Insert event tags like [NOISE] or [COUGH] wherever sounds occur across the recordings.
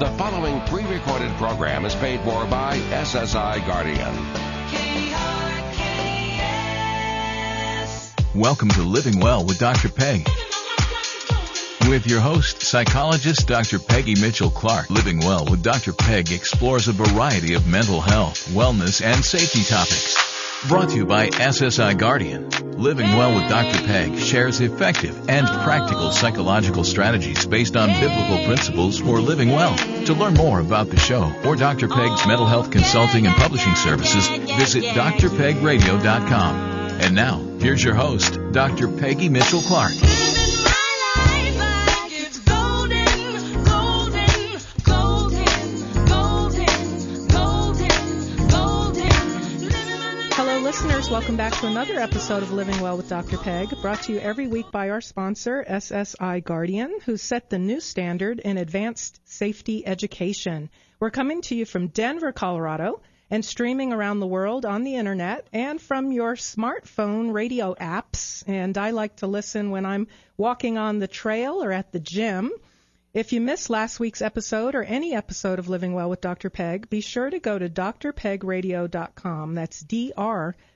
The following pre recorded program is paid for by SSI Guardian. Welcome to Living Well with Dr. Peg. With your host, psychologist Dr. Peggy Mitchell Clark, Living Well with Dr. Peg explores a variety of mental health, wellness, and safety topics. Brought to you by SSI Guardian. Living Well with Dr. Peg shares effective and practical psychological strategies based on biblical principles for living well. To learn more about the show or Dr. Peg's mental health consulting and publishing services, visit drpegradio.com. And now, here's your host, Dr. Peggy Mitchell Clark. Welcome back to another episode of Living Well with Dr. Peg, brought to you every week by our sponsor, SSI Guardian, who set the new standard in advanced safety education. We're coming to you from Denver, Colorado, and streaming around the world on the internet and from your smartphone radio apps. And I like to listen when I'm walking on the trail or at the gym. If you missed last week's episode or any episode of Living Well with Dr. Peg, be sure to go to drpegradio.com. That's D-R-P-E-G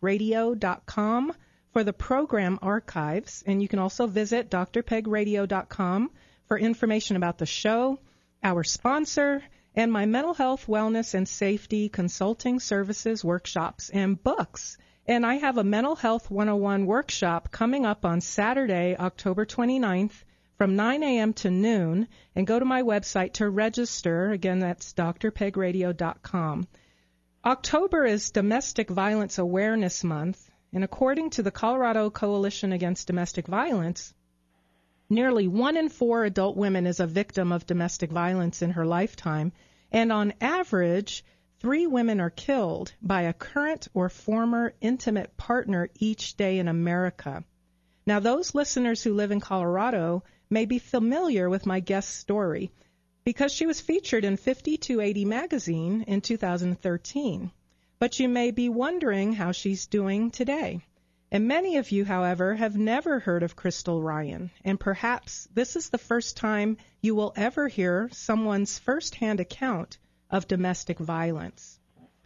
radio.com for the program archives. And you can also visit drpegradio.com for information about the show, our sponsor, and my mental health, wellness, and safety consulting services workshops and books. And I have a Mental Health 101 workshop coming up on Saturday, October 29th from 9 a.m. to noon and go to my website to register. Again, that's drpegradio.com. October is Domestic Violence Awareness Month, and according to the Colorado Coalition Against Domestic Violence, nearly one in four adult women is a victim of domestic violence in her lifetime, and on average, three women are killed by a current or former intimate partner each day in America. Now, those listeners who live in Colorado may be familiar with my guest's story because she was featured in 5280 magazine in 2013. But you may be wondering how she's doing today. And many of you, however, have never heard of Krystal Ryan, and perhaps this is the first time you will ever hear someone's firsthand account of domestic violence.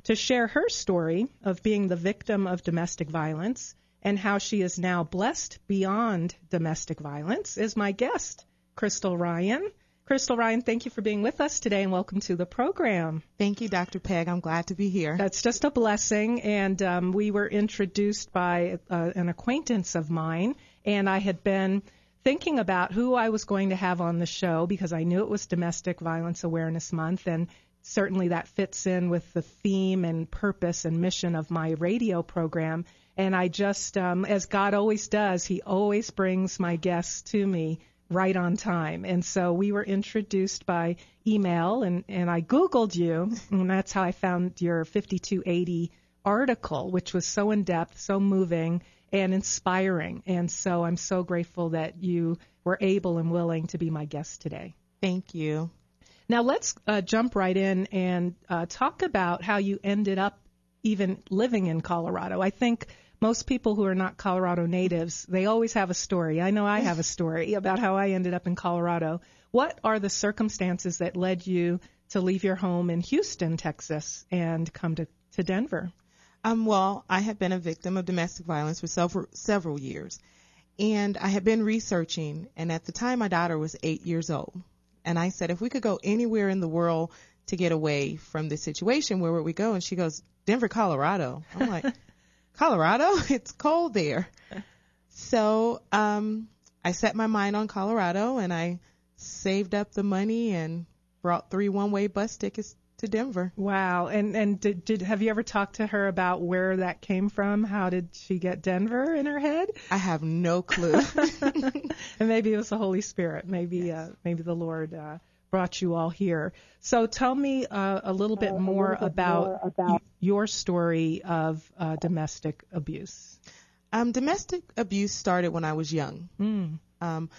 To share her story of being the victim of domestic violence, and how she is now blessed beyond domestic violence is my guest, Krystal Ryan. Krystal Ryan, thank you for being with us today and welcome to the program. Thank you, Dr. Peg. I'm glad to be here. That's just a blessing. And um, we were introduced by uh, an acquaintance of mine, and I had been thinking about who I was going to have on the show because I knew it was Domestic Violence Awareness Month, and certainly that fits in with the theme and purpose and mission of my radio program. And I just, um, as God always does, He always brings my guests to me right on time. And so we were introduced by email, and, and I Googled you, and that's how I found your 5280 article, which was so in depth, so moving, and inspiring. And so I'm so grateful that you were able and willing to be my guest today. Thank you. Now let's uh, jump right in and uh, talk about how you ended up even living in Colorado. I think most people who are not Colorado natives, they always have a story. I know I have a story about how I ended up in Colorado. What are the circumstances that led you to leave your home in Houston, Texas, and come to, to Denver? Um, well, I had been a victim of domestic violence for several several years, and I had been researching. And at the time, my daughter was eight years old, and I said, if we could go anywhere in the world to get away from this situation, where would we go? And she goes, Denver, Colorado. I'm like, Colorado? [LAUGHS] It's cold there. So um, I set my mind on Colorado and I saved up the money and brought three one-way bus tickets to Denver. Wow. And and did, did have you ever talked to her about where that came from? How did she get Denver in her head? I have no clue. [LAUGHS] and maybe it was the Holy Spirit. Maybe yes. uh, maybe the Lord uh, brought you all here. So tell me uh, a little bit, uh, more, little bit about more, about your story of uh, domestic abuse. Um, domestic abuse started when I was young. Mm. Um,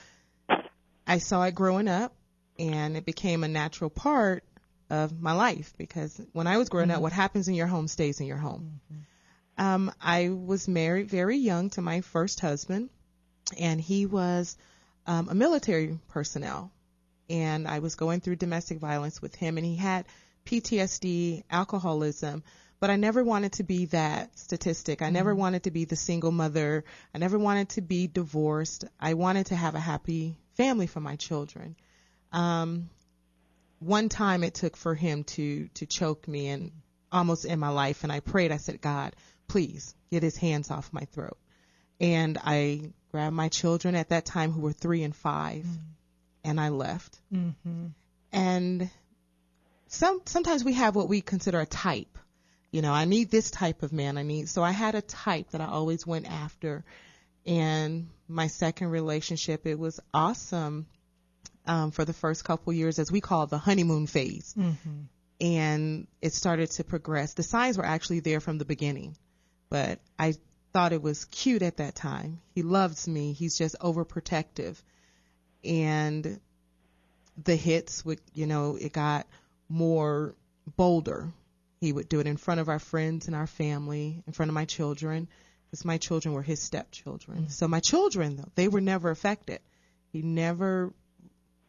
I saw it growing up, and it became a natural part of my life because when I was growing mm-hmm. up, what happens in your home stays in your home. Mm-hmm. Um, I was married very young to my first husband, and he was um, a military personnel and I was going through domestic violence with him, and he had PTSD, alcoholism, but I never wanted to be that statistic. I never wanted to be the single mother. I never wanted to be divorced. I wanted to have a happy family for my children. Um, one time it took for him to to choke me and almost end my life, and I prayed. I said, God, please get his hands off my throat. And I grabbed my children at that time who were three and 5 and I left. Mm-hmm. And some sometimes we have what we consider a type. You know, I need this type of man. I need so I had a type that I always went after. And my second relationship, it was awesome um, for the first couple years, as we call the honeymoon phase. Mm-hmm. And it started to progress. The signs were actually there from the beginning, but I thought it was cute at that time. He loves me. He's just overprotective. And the hits would, you know, it got more bolder. He would do it in front of our friends and our family, in front of my children, because my children were his stepchildren. So my children, though, they were never affected. He never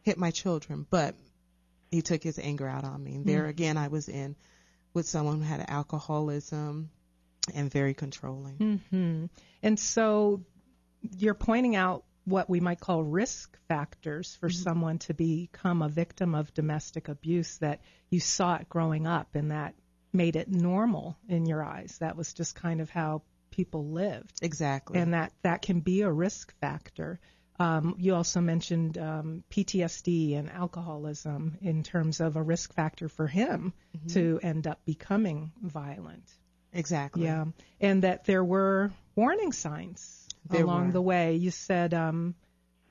hit my children, but he took his anger out on me. And there again, I was in with someone who had alcoholism and very controlling. Mm-hmm. And so you're pointing out what we might call risk factors for someone to become a victim of domestic abuse that you saw it growing up and that made it normal in your eyes. That was just kind of how people lived. Exactly. And that, that can be a risk factor. Um, you also mentioned um, PTSD and alcoholism in terms of a risk factor for him to end up becoming violent. exactly. Yeah, and that there were warning signs There along were. the way. You said um,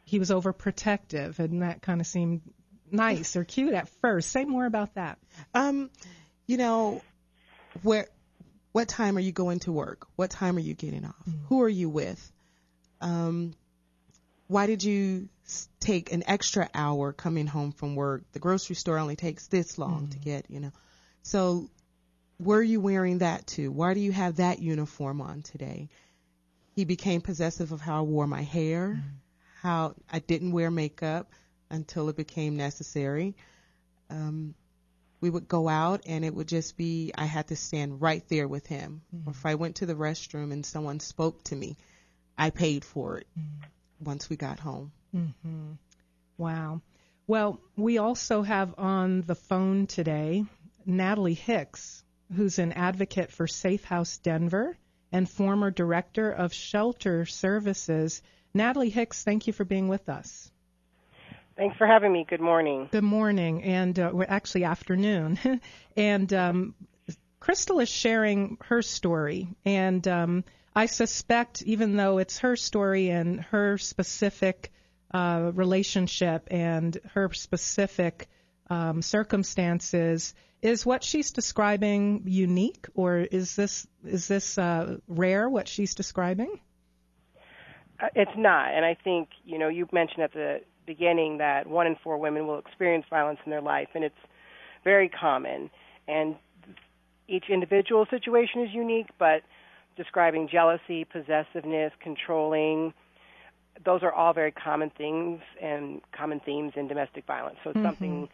he was overprotective, and that kind of seemed nice or cute at first. Say more about that. Um, you know, where, what time are you going to work? What time are you getting off? Who are you with? Um, why did you take an extra hour coming home from work? The grocery store only takes this long to get, you know. So, were you wearing that to? Why do you have that uniform on today? He became possessive of how I wore my hair, how I didn't wear makeup until it became necessary. Um, we would go out and it would just be I had to stand right there with him. Or if I went to the restroom and someone spoke to me, I paid for it once we got home. Mm-hmm. Wow. Well, we also have on the phone today Natalie Hicks, who's an advocate for Safe House Denver and former director of shelter services. Natalie Hicks, thank you for being with us. Thanks for having me. Good morning. Good morning, and uh, we're actually afternoon. [LAUGHS] and um, Krystal is sharing her story, and um, I suspect, even though it's her story and her specific uh, relationship and her specific um, circumstances, is what she's describing unique, or is this is this uh, rare? What she's describing? Uh, It's not, and I think you know you mentioned at the beginning that one in four women will experience violence in their life, and it's very common. And each individual situation is unique, but describing jealousy, possessiveness, controlling, those are all very common things and common themes in domestic violence. So it's something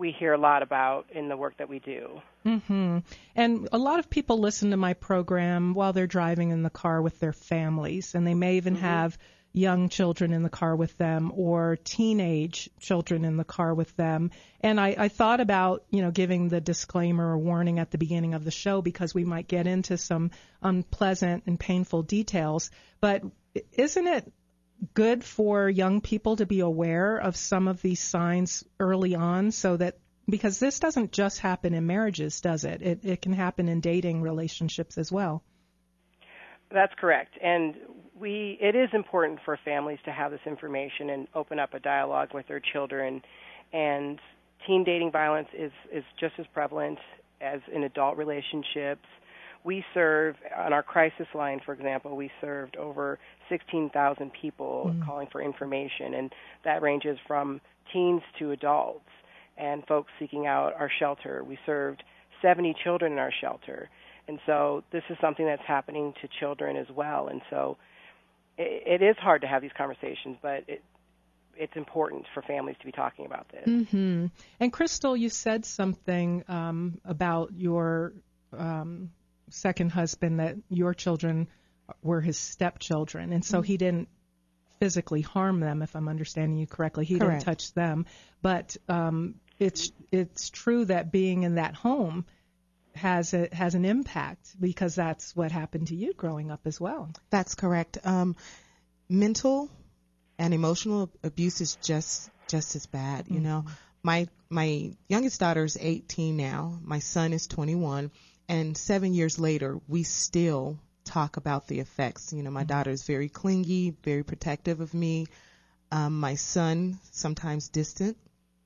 we hear a lot about in the work that we do. Mm-hmm. And a lot of people listen to my program while they're driving in the car with their families, and they may even have young children in the car with them or teenage children in the car with them. And I, I thought about, you know, giving the disclaimer or warning at the beginning of the show because we might get into some unpleasant and painful details. But isn't it good for young people to be aware of some of these signs early on so that because this doesn't just happen in marriages, does it? It it can happen in dating relationships as well. That's correct. And we it is important for families to have this information and open up a dialogue with their children and teen dating violence is is just as prevalent as in adult relationships. We serve on our crisis line, for example, we served over 16,000 people calling for information, and that ranges from teens to adults and folks seeking out our shelter. We served 70 children in our shelter. And so this is something that's happening to children as well. And so it, it is hard to have these conversations, but it, it's important for families to be talking about this. Mm-hmm. And Krystal, you said something um, about your um, second husband that your children were his stepchildren, and so mm-hmm. he didn't physically harm them, if I'm understanding you correctly. He Correct. didn't touch them, but um, it's it's true that being in that home has a, has an impact because that's what happened to you growing up as well. That's correct. Um, mental and emotional abuse is just just as bad. You mm-hmm. know, my my youngest daughter is 18 now. My son is 21, and seven years later, we still talk about the effects. You know, my mm-hmm. daughter is very clingy, very protective of me. Um, my son sometimes distant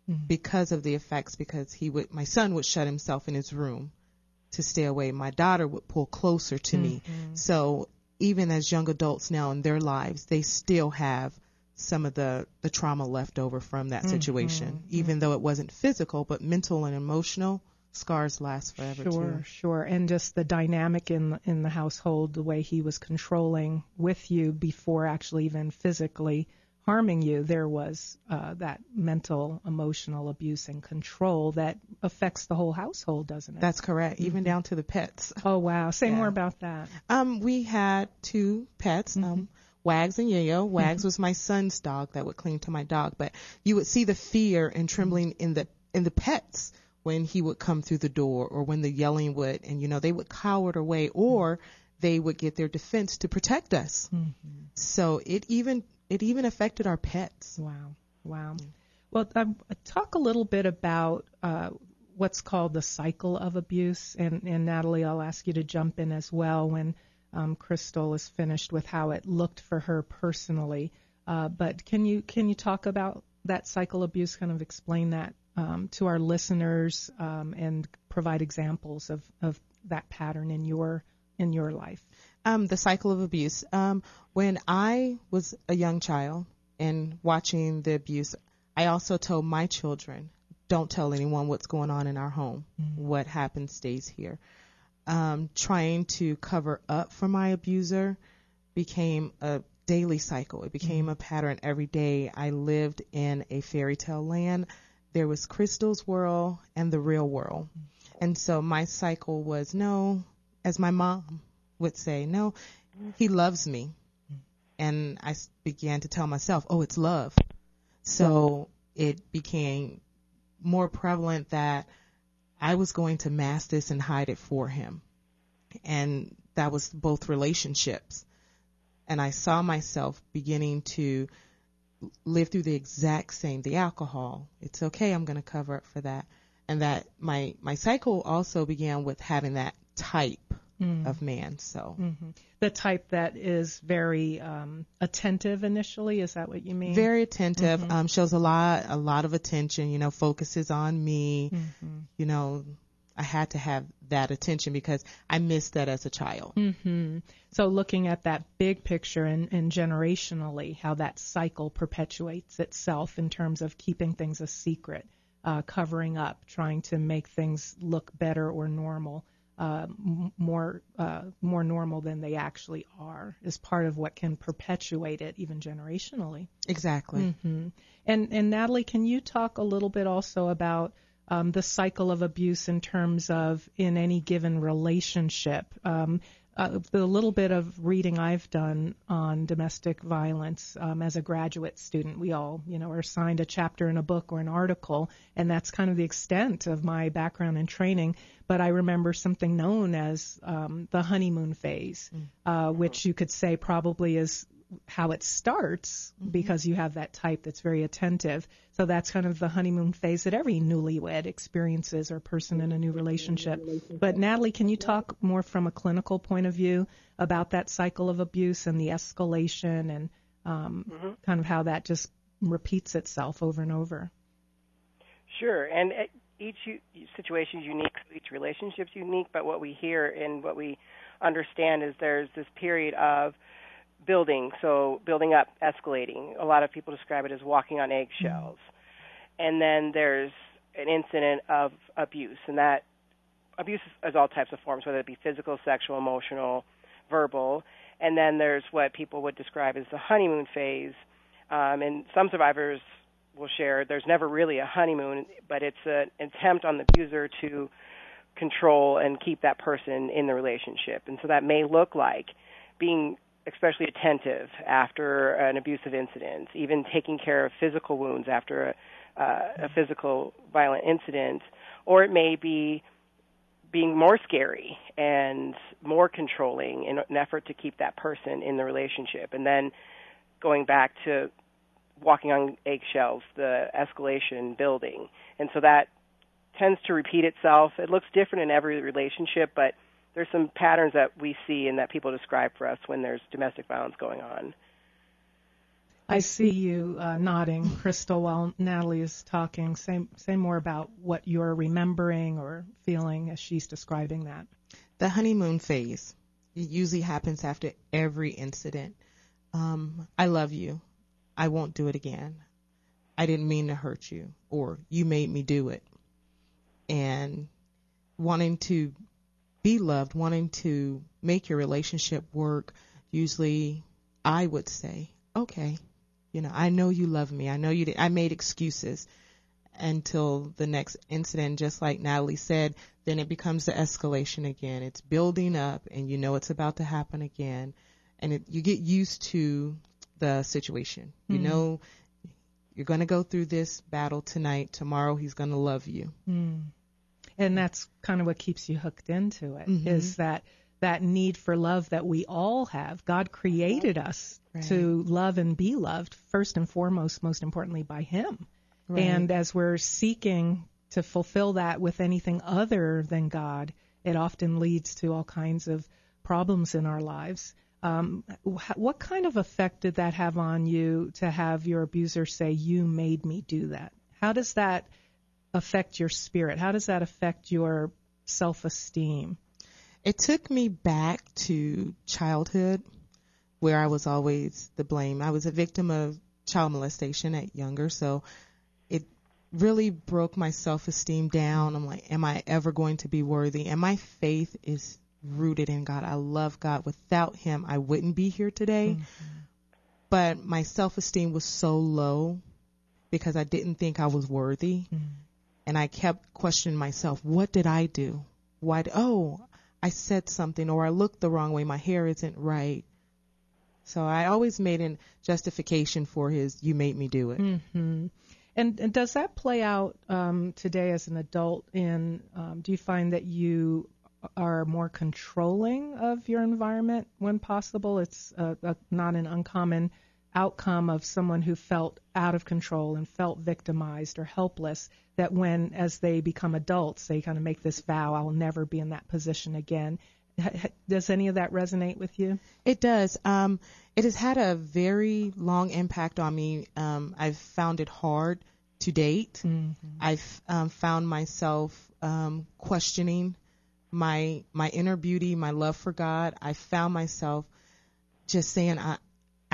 mm-hmm. because of the effects. Because he would, my son would shut himself in his room to stay away. My daughter would pull closer to me. Mm-hmm. So even as young adults now in their lives, they still have some of the the trauma left over from that mm-hmm. situation, mm-hmm. even though it wasn't physical, but mental and emotional scars last forever sure, too. Sure, And just the dynamic in in the household, the way he was controlling with you before actually even physically harming you, there was uh, that mental, emotional abuse and control that affects the whole household, doesn't it? That's correct, even mm-hmm. down to the pets. [LAUGHS] Oh wow! Say yeah. more about that. Um, we had two pets. Mm-hmm. Um, Wags and Yayo. Wags mm-hmm. was my son's dog that would cling to my dog, but you would see the fear and trembling in the in the pets when he would come through the door or when the yelling would and you know they would cower away or they would get their defense to protect us. Mm-hmm. So it even it even affected our pets. Wow, wow. Well, um, talk a little bit about uh, what's called the cycle of abuse, and, and Natalie, I'll ask you to jump in as well when um, Krystal is finished with how it looked for her personally. Uh, but can you can you talk about that cycle abuse? Kind of explain that um, to our listeners um, and provide examples of, of that pattern in your in your life. Um, the cycle of abuse. Um, when I was a young child and watching the abuse, I also told my children, "Don't tell anyone what's going on in our home. Mm-hmm. What happens stays here." um, trying to cover up for my abuser became a daily cycle. It became mm-hmm. a pattern every day. I lived in a fairy tale land. There was Krystal's world and the real world. And so my cycle was no, as my mom would say, no, he loves me. And I began to tell myself, oh, it's love. So it became more prevalent that I was going to mask this and hide it for him. And that was both relationships. And I saw myself beginning to live through the exact same, the alcohol. It's okay, I'm going to cover up for that. And that my, my cycle also began with having that type mm. of man. So mm-hmm. the type that is very um, attentive initially. Is that what you mean? Very attentive. Mm-hmm. Um, shows a lot a lot of attention. You know, focuses on me. Mm-hmm. You know, I had to have that attention because I missed that as a child. Mm-hmm. So looking at that big picture and, and, generationally, how that cycle perpetuates itself in terms of keeping things a secret, uh, covering up, trying to make things look better or normal uh, more uh, more normal than they actually are is part of what can perpetuate it even generationally. Exactly. Mm-hmm. And and Natalie, can you talk a little bit also about um, the cycle of abuse in terms of in any given relationship? Um, uh, the little bit of reading I've done on domestic violence um, as a graduate student, we all, you know, are assigned a chapter in a book or an article, and that's kind of the extent of my background and training. But I remember something known as um, the honeymoon phase, mm. uh, which you could say probably is how it starts mm-hmm. because you have that type that's very attentive. So that's kind of the honeymoon phase that every newlywed experiences or person in a new relationship. But Natalie, can you talk more from a clinical point of view about that cycle of abuse and the escalation and um, mm-hmm. kind of how that just repeats itself over and over? Sure, and uh, each situation is unique, each relationship is unique. But what we hear and what we understand is there's this period of building, so building up, escalating. A lot of people describe it as walking on eggshells. And then there's an incident of abuse, and that abuse is all types of forms, whether it be physical, sexual, emotional, verbal. And then there's what people would describe as the honeymoon phase, Um, and some survivors will share there's never really a honeymoon, but it's an attempt on the abuser to control and keep that person in the relationship. And so that may look like being especially attentive after an abusive incident, even taking care of physical wounds after a, uh, a physical violent incident, or it may be being more scary and more controlling in an effort to keep that person in the relationship. And then going back to walking on eggshells, the escalation building. And so that tends to repeat itself. It looks different in every relationship, but there's some patterns that we see and that people describe for us when there's domestic violence going on. I see you uh, nodding, Krystal, while Natalie is talking. Say, say more about what you're remembering or feeling as she's describing that. The honeymoon phase. It usually happens after every incident. Um, I love you. I won't do it again. I didn't mean to hurt you, or you made me do it. And wanting to be loved, wanting to make your relationship work, usually I would say, okay, you know, I know you love me. I know you did. I made excuses until the next incident, just like Natalie said, then it becomes the escalation again. It's building up and you know it's about to happen again. And it, you get used to the situation. You Mm. know, you're going to go through this battle tonight. Tomorrow he's going to love you. Mm. And that's kind of what keeps you hooked into it. Is Mhm. that that need for love that we all have. God created us Right. to love and be loved first and foremost, most importantly by Him. Right. And as we're seeking to fulfill that with anything other than God, it often leads to all kinds of problems in our lives. Um, what kind of effect did that have on you to have your abuser say, You made me do that? How does that affect your spirit? How does that affect your self esteem? It took me back to childhood where I was always the blame. I was a victim of child molestation at younger, so it really broke my self-esteem down. I'm like, am I ever going to be worthy? And my faith is rooted in God. I love God. Without him, I wouldn't be here today. Mm-hmm. But my self-esteem was so low because I didn't think I was worthy. Mm-hmm. And I kept questioning myself, what did I do? Why, oh, I said something or I looked the wrong way. My hair isn't right. So I always made an justification for his, you made me do it. hmm And, and does that play out um, today as an adult? In um, do you find that you are more controlling of your environment when possible? It's a, a, not an uncommon outcome of someone who felt out of control and felt victimized or helpless. That when, as they become adults, they kind of make this vow, "I will never be in that position again." [LAUGHS] Does any of that resonate with you? It does. Um, it has had a very long impact on me. Um, I've found it hard to date. I've um, found myself um, questioning my my inner beauty, my love for God. I found myself just saying, I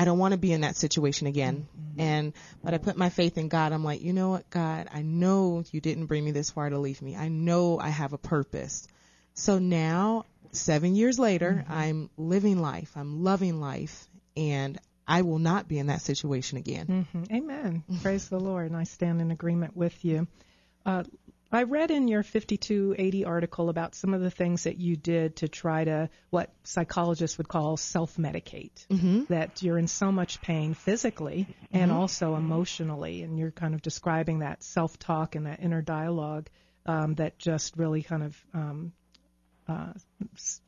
I don't want to be in that situation again. And but I put my faith in God. I'm like, you know what, God, I know you didn't bring me this far to leave me. I know I have a purpose. So now, seven years later, I'm living life. I'm loving life, and I will not be in that situation again. hmm Amen. [LAUGHS] Praise the Lord, and I stand in agreement with you. Uh, I read in your 5280 article about some of the things that you did to try to what psychologists would call self-medicate. Mm-hmm. That you're in so much pain physically and also emotionally, and you're kind of describing that self-talk and that inner dialogue um, that just really kind of um, uh,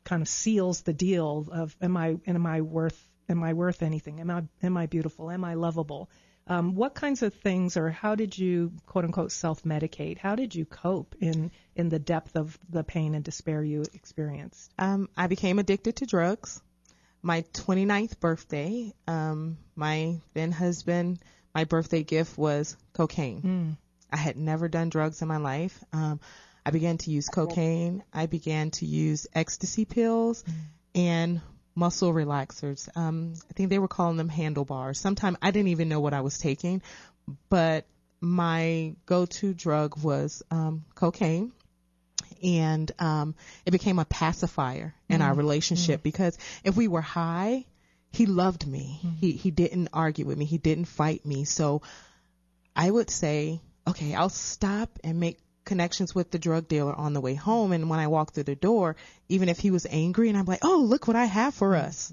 kind of seals the deal of am I am I worth am I worth anything? Am I am I beautiful? Am I lovable? Um, what kinds of things, or how did you quote unquote self medicate? How did you cope in in the depth of the pain and despair you experienced? Um, I became addicted to drugs. My 29th birthday, um, my then husband, my birthday gift was cocaine. I had never done drugs in my life. Um, I began to use cocaine. I began to use ecstasy pills and muscle relaxers. Um, I think they were calling them handlebars. Sometimes I didn't even know what I was taking, but my go-to drug was um, cocaine and um, it became a pacifier in our relationship because if we were high, he loved me. Mm-hmm. He he didn't argue with me. He didn't fight me. So I would say, okay, I'll stop and make connections with the drug dealer on the way home. And when I walk through the door, even if he was angry and I'm like, oh, look what I have for us,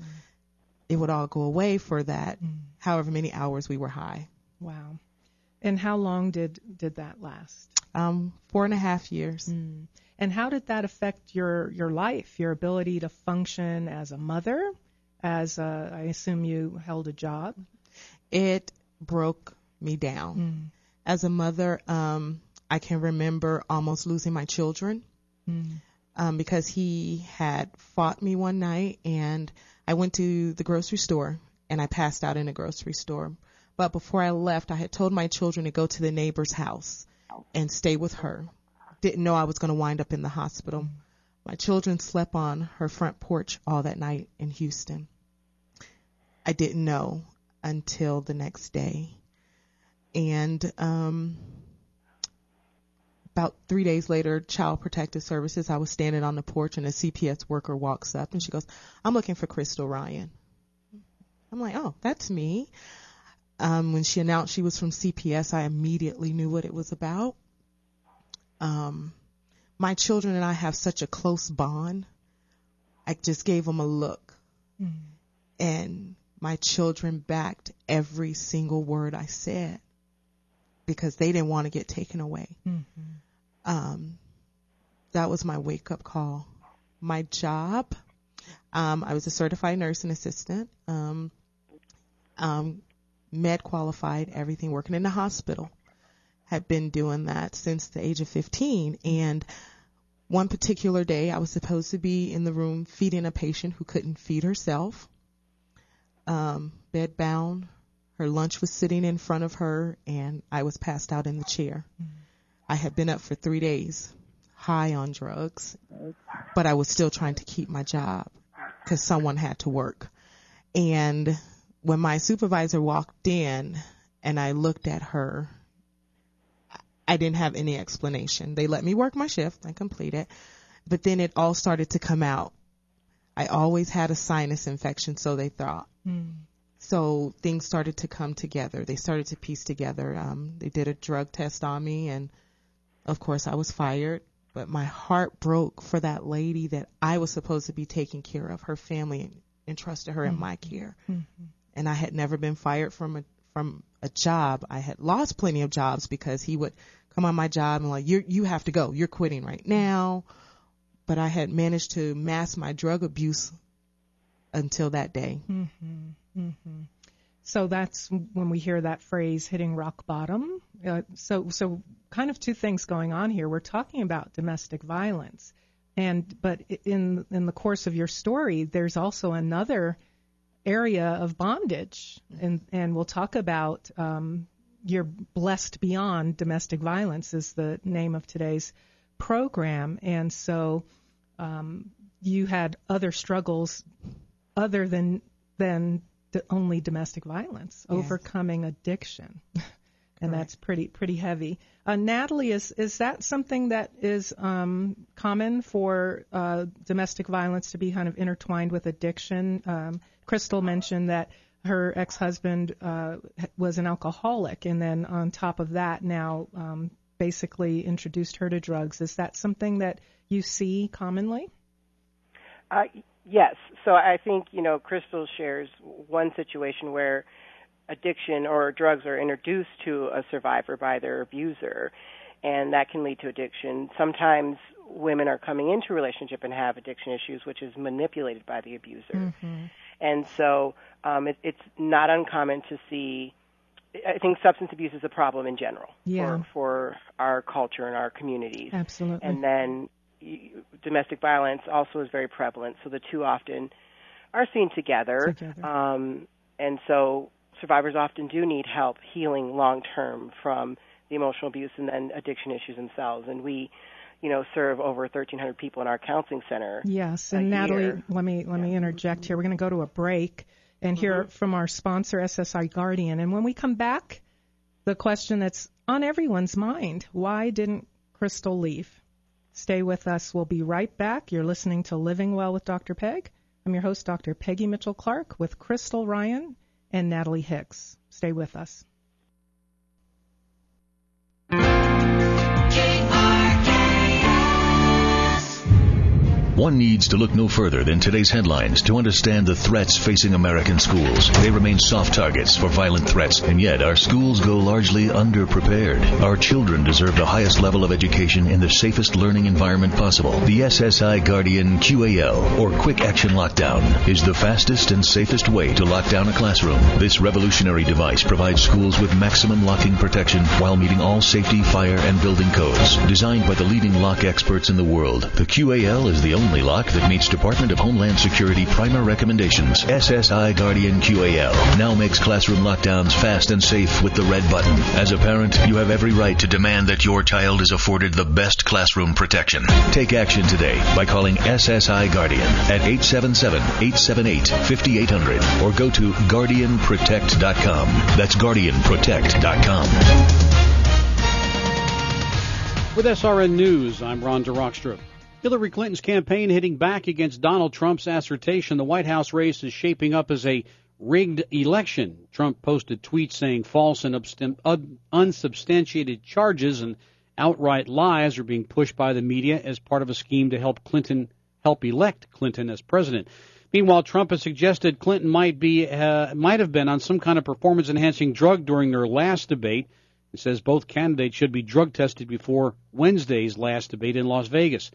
it would all go away for that however many hours we were high. Wow. And how long did did that last? Um, four and a half years. Mm. And how did that affect your your life, your ability to function as a mother? As a, I assume you held a job. It broke me down. As a mother, um, I can remember almost losing my children um, because he had fought me one night, and I went to the grocery store and I passed out in a grocery store. But before I left, I had told my children to go to the neighbor's house and stay with her. Didn't know I was going to wind up in the hospital. My children slept on her front porch all that night in Houston. I didn't know until the next day. And um, about three days later, Child Protective Services, I was standing on the porch and a CPS worker walks up and she goes, I'm looking for Krystal Ryan. I'm like, oh, that's me. Um, when she announced she was from CPS, I immediately knew what it was about. Um, my children and I have such a close bond. I just gave them a look. And my children backed every single word I said because they didn't want to get taken away. Um, that was my wake up call. My job, um, I was a certified nursing assistant, um, um, med qualified, everything, working in the hospital. Had been doing that since the age of 15. And one particular day, I was supposed to be in the room feeding a patient who couldn't feed herself, um, bed bound. Her lunch was sitting in front of her, and I was passed out in the chair. I had been up for three days, high on drugs, but I was still trying to keep my job because someone had to work. And when my supervisor walked in and I looked at her, I didn't have any explanation. They let me work my shift and complete it, but then it all started to come out. I always had a sinus infection, so they thought. So things started to come together. They started to piece together. Um, they did a drug test on me, and of course, I was fired. But my heart broke for that lady that I was supposed to be taking care of, her family, and entrusted her in my mm-hmm. care. Mm-hmm. And I had never been fired from a from a job. I had lost plenty of jobs because he would come on my job and like, you you have to go. You're quitting right mm-hmm. now. But I had managed to mask my drug abuse until that day. So that's when we hear that phrase hitting rock bottom. Uh, so, so kind of two things going on here. We're talking about domestic violence, and but in in the course of your story, there's also another area of bondage, and and we'll talk about um, you're blessed beyond domestic violence is the name of today's program, and so um, you had other struggles other than than only domestic violence, overcoming addiction, [LAUGHS] and that's pretty pretty heavy. Uh, Natalie, is is that something that is um, common for uh, domestic violence to be kind of intertwined with addiction? Um, Krystal mentioned that her ex-husband uh, was an alcoholic, and then on top of that, now um, basically introduced her to drugs. Is that something that you see commonly? Uh, yes. So I think, you know, Krystal shares one situation where addiction or drugs are introduced to a survivor by their abuser, and that can lead to addiction. Sometimes women are coming into a relationship and have addiction issues, which is manipulated by the abuser. And so um, it, it's not uncommon to see. I think substance abuse is a problem in general Yeah. for, for our culture and our communities. Absolutely. And then domestic violence also is very prevalent. So the two often are seen together. Together. Um, and so survivors often do need help healing long term from the emotional abuse and then addiction issues themselves. And we, you know, serve over 1,300 people in our counseling center. Yes, and Natalie, year. let me let me interject here. We're going to go to a break and hear from our sponsor, SSI Guardian. And when we come back, the question that's on everyone's mind: Why didn't Krystal leave? Stay with us. We'll be right back. You're listening to Living Well with Dr. Peg I'm your host, Dr. Peggy Mitchell Clark, with Krystal Ryan and Natalie Hicks. Stay with us. One needs to look no further than today's headlines to understand the threats facing American schools. They remain soft targets for violent threats, and yet our schools go largely underprepared. Our children deserve the highest level of education in the safest learning environment possible. The SSI Guardian QAL, or Quick Action Lockdown, is the fastest and safest way to lock down a classroom. This revolutionary device provides schools with maximum locking protection while meeting all safety, fire, and building codes. Designed by the leading lock experts in the world, the QAL is the only only lock that meets Department of Homeland Security primer recommendations. SSI Guardian QAL now makes classroom lockdowns fast and safe with the red button. As a parent, you have every right to demand that your child is afforded the best classroom protection. Take action today by calling SSI Guardian at 877-878-5800 or go to guardianprotect.com. That's guardianprotect.com. With SRN News, I'm Ron DeRockstra. Hillary Clinton's campaign hitting back against Donald Trump's assertion the White House race is shaping up as a rigged election. Trump posted tweets saying false and unsubstantiated charges and outright lies are being pushed by the media as part of a scheme to help Clinton help elect Clinton as president. Meanwhile, Trump has suggested Clinton might be uh, might have been on some kind of performance enhancing drug during their last debate. He says both candidates should be drug tested before Wednesday's last debate in Las Vegas.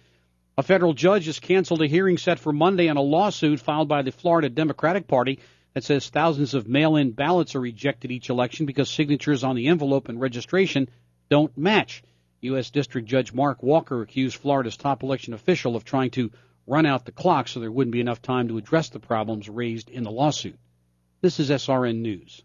A federal judge has canceled a hearing set for Monday on a lawsuit filed by the Florida Democratic Party that says thousands of mail in ballots are rejected each election because signatures on the envelope and registration don't match. U.S. District Judge Mark Walker accused Florida's top election official of trying to run out the clock so there wouldn't be enough time to address the problems raised in the lawsuit. This is SRN News.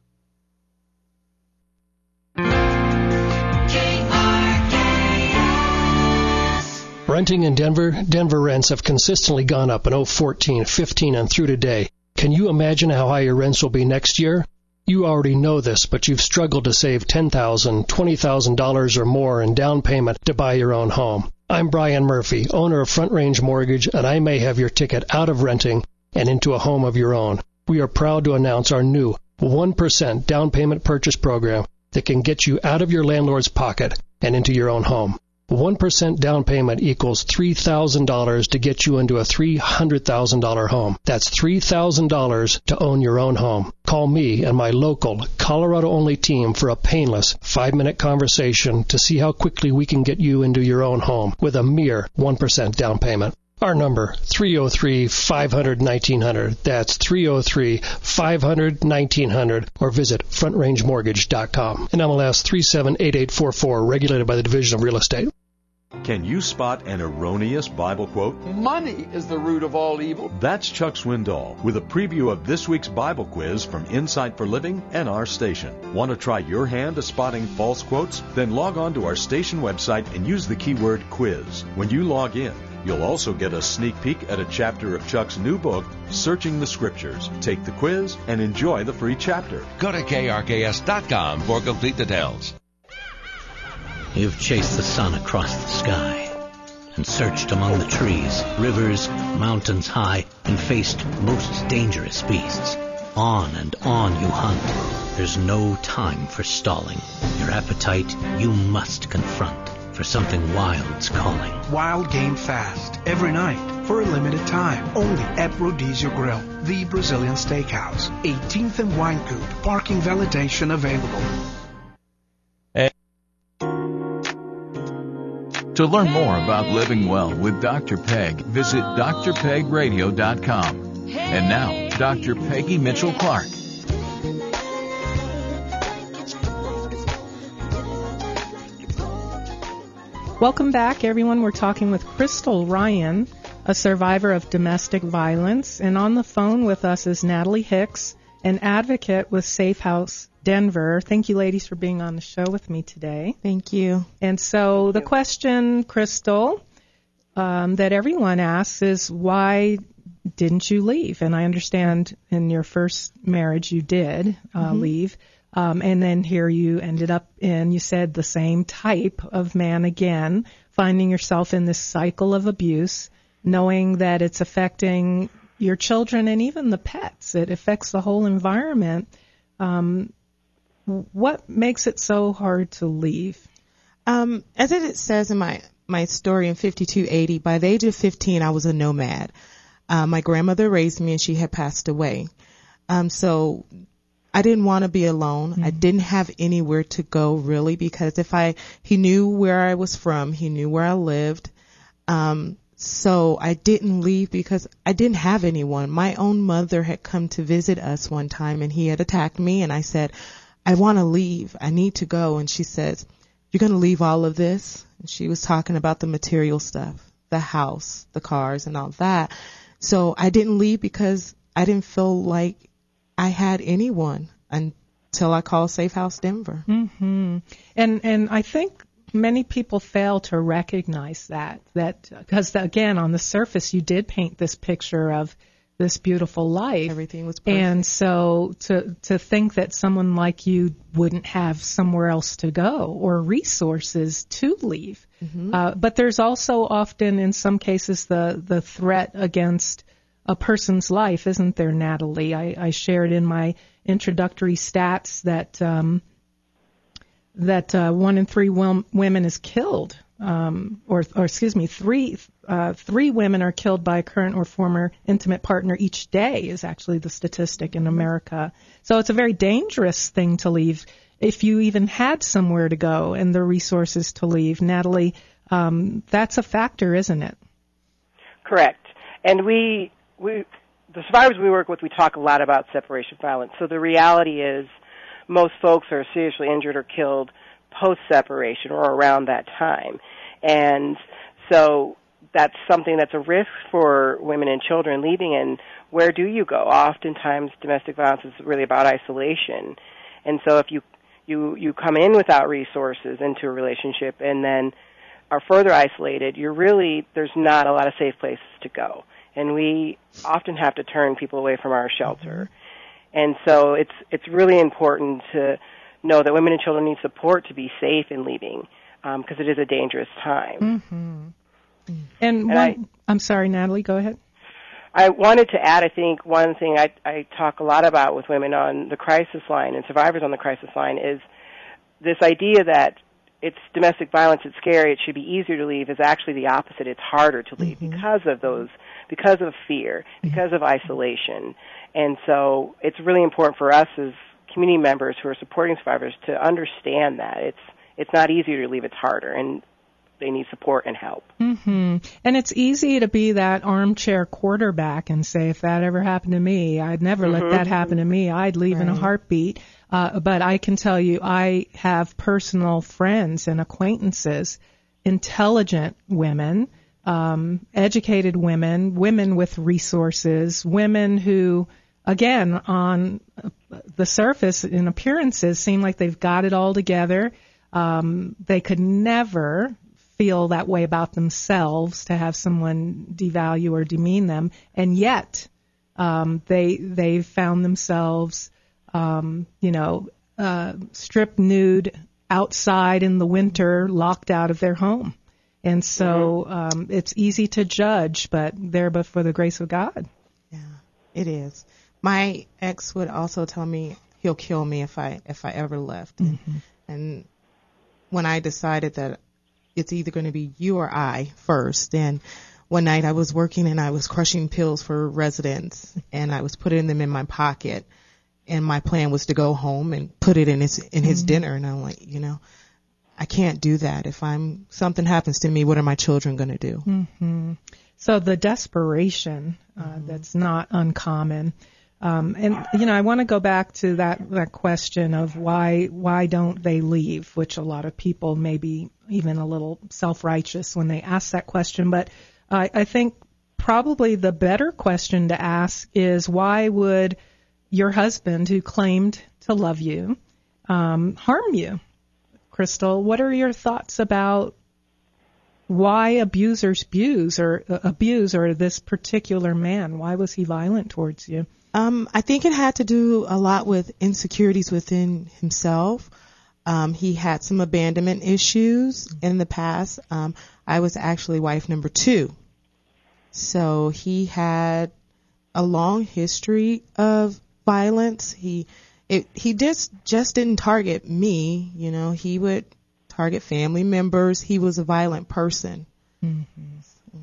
Renting in Denver, Denver rents have consistently gone up in 014, 15, and through today. Can you imagine how high your rents will be next year? You already know this, but you've struggled to save $10,000, $20,000 or more in down payment to buy your own home. I'm Brian Murphy, owner of Front Range Mortgage, and I may have your ticket out of renting and into a home of your own. We are proud to announce our new 1% down payment purchase program that can get you out of your landlord's pocket and into your own home. 1% down payment equals $3,000 to get you into a $300,000 home. That's $3,000 to own your own home. Call me and my local, Colorado only team for a painless five minute conversation to see how quickly we can get you into your own home with a mere 1% down payment. Our number, 303-500-1900. That's 303-500-1900 or visit frontrangemortgage.com. And MLS 378844, regulated by the Division of Real Estate. Can you spot an erroneous Bible quote? Money is the root of all evil. That's Chuck Swindoll with a preview of this week's Bible quiz from Insight for Living and our station. Want to try your hand at spotting false quotes? Then log on to our station website and use the keyword quiz. When you log in, You'll also get a sneak peek at a chapter of Chuck's new book, Searching the Scriptures. Take the quiz and enjoy the free chapter. Go to krks.com for complete details. You've chased the sun across the sky and searched among the trees, rivers, mountains high, and faced most dangerous beasts. On and on you hunt. There's no time for stalling. Your appetite you must confront, for something wild's calling. Wild game fast, every night, for a limited time, only at Rodizio Grill, the Brazilian steakhouse. 18th and Wynkoop, parking validation available. To learn more about living well with Dr. Peg, visit drpegradio.com. And now, Dr. Peggy Mitchell Clark. Welcome back, everyone. We're talking with Krystal Ryan, a survivor of domestic violence. And on the phone with us is Natalie Hicks, an advocate with Safe House Denver. Thank you, ladies, for being on the show with me today. Thank you. And so the question, Krystal, um, that everyone asks is why didn't you leave? And I understand in your first marriage you did uh, mm-hmm. leave. Um, and then here you ended up in, you said, the same type of man again, finding yourself in this cycle of abuse, knowing that it's affecting your children and even the pets. It affects the whole environment. Um, what makes it so hard to leave? Um, as it says in my my story in 5280, by the age of 15, I was a nomad. Uh, my grandmother raised me, and she had passed away. Um, so I didn't want to be alone. Mm-hmm. I didn't have anywhere to go really because if I, he knew where I was from, he knew where I lived. Um, so I didn't leave because I didn't have anyone. My own mother had come to visit us one time and he had attacked me and I said, I want to leave. I need to go. And she says, you're going to leave all of this? And she was talking about the material stuff, the house, the cars and all that. So I didn't leave because I didn't feel like I had anyone until I called Safe House Denver. Mm-hmm. And and I think many people fail to recognize that that because again on the surface you did paint this picture of this beautiful life everything was perfect. and so to to think that someone like you wouldn't have somewhere else to go or resources to leave mm-hmm. uh, but there's also often in some cases the the threat against a person's life isn't there natalie i, I shared in my introductory stats that um, that uh, one in three women is killed, um, or, or excuse me, three uh, three women are killed by a current or former intimate partner each day is actually the statistic in America. So it's a very dangerous thing to leave if you even had somewhere to go and the resources to leave. Natalie, um, that's a factor, isn't it? Correct. And we we the survivors we work with, we talk a lot about separation violence. So the reality is most folks are seriously injured or killed post separation or around that time. And so that's something that's a risk for women and children leaving and where do you go? Oftentimes domestic violence is really about isolation. And so if you you you come in without resources into a relationship and then are further isolated, you're really there's not a lot of safe places to go. And we often have to turn people away from our shelter. Mm-hmm. And so it's it's really important to know that women and children need support to be safe in leaving because um, it is a dangerous time. Mm-hmm. And, and one, I, I'm sorry, Natalie, go ahead. I wanted to add, I think, one thing I, I talk a lot about with women on the crisis line and survivors on the crisis line is this idea that it's domestic violence, it's scary, it should be easier to leave is actually the opposite. It's harder to leave mm-hmm. because of those, because of fear, because of isolation. And so it's really important for us as community members who are supporting survivors to understand that it's it's not easier to leave; it's harder, and they need support and help. Mm-hmm. And it's easy to be that armchair quarterback and say, if that ever happened to me, I'd never mm-hmm. let that happen to me. I'd leave right. in a heartbeat. Uh, but I can tell you, I have personal friends and acquaintances, intelligent women, um, educated women, women with resources, women who again, on the surface, in appearances, seem like they've got it all together. Um, they could never feel that way about themselves to have someone devalue or demean them, and yet um, they they found themselves, um, you know, uh, stripped nude outside in the winter, locked out of their home. And so mm-hmm. um, it's easy to judge, but there but for the grace of God. Yeah, it is my ex would also tell me he'll kill me if I if I ever left. Mm-hmm. And when I decided that it's either going to be you or I first, and one night I was working and I was crushing pills for residents and I was putting them in my pocket and my plan was to go home and put it in his in his mm-hmm. dinner and I'm like, you know, I can't do that. If I'm something happens to me, what are my children going to do? Mm-hmm. So the desperation uh, mm-hmm. that's not uncommon. Um, and you know, I want to go back to that that question of why why don't they leave, which a lot of people may be even a little self-righteous when they ask that question. But I, I think probably the better question to ask is why would your husband, who claimed to love you, um, harm you? Krystal, what are your thoughts about why abusers abuse or uh, abuse or this particular man? Why was he violent towards you? Um, I think it had to do a lot with insecurities within himself. Um, he had some abandonment issues in the past. Um, I was actually wife number two. So he had a long history of violence. He it, he just just didn't target me. You know, he would target family members. He was a violent person. Mm-hmm.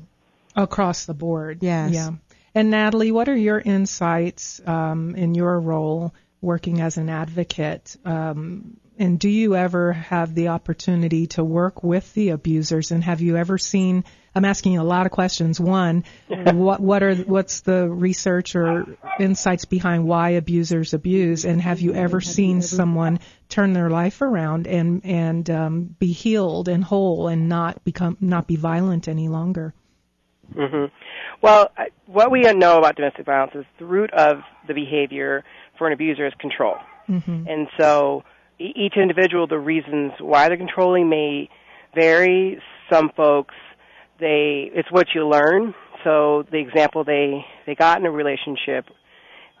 Across the board. Yes. Yeah. And Natalie, what are your insights um, in your role working as an advocate? Um, and do you ever have the opportunity to work with the abusers? And have you ever seen? I'm asking you a lot of questions. One, [LAUGHS] what what are what's the research or insights behind why abusers abuse? And have you ever seen someone turn their life around and and um, be healed and whole and not become not be violent any longer? Hmm Well, I- what we know about domestic violence is the root of the behavior for an abuser is control. Mm-hmm. And so each individual, the reasons why they're controlling may vary. Some folks, they, it's what you learn. So the example they, they got in a relationship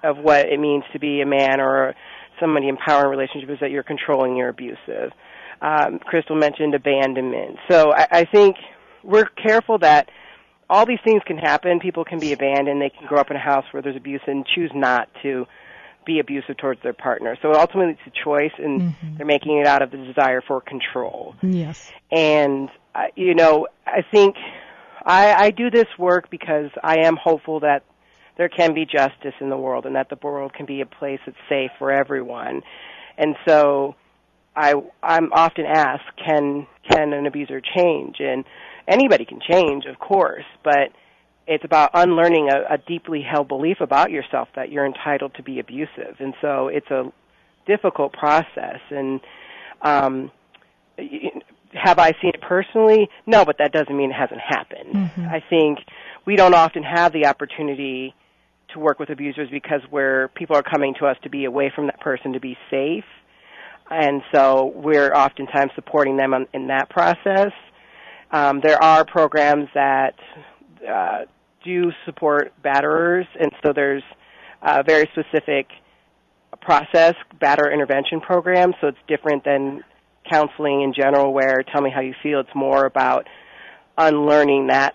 of what it means to be a man or somebody in power in a relationship is that you're controlling, you're abusive. Um, Krystal mentioned abandonment. So I, I think we're careful that all these things can happen. People can be abandoned. They can grow up in a house where there's abuse and choose not to be abusive towards their partner. So ultimately, it's a choice, and Mm-hmm. they're making it out of the desire for control. Yes. And uh, you know, I think I, I do this work because I am hopeful that there can be justice in the world, and that the world can be a place that's safe for everyone. And so, I I'm often asked, can can an abuser change? And anybody can change, of course, but it's about unlearning a, a deeply held belief about yourself that you're entitled to be abusive. And so it's a difficult process. And um, have I seen it personally? No, but that doesn't mean it hasn't happened. Mhm. I think we don't often have the opportunity to work with abusers because where people are coming to us to be away from that person to be safe. And so we're oftentimes supporting them on, in that process. Um, there are programs that uh, do support batterers, and so there's a very specific process, batter intervention program, so it's different than counseling in general where tell me how you feel. It's more about unlearning that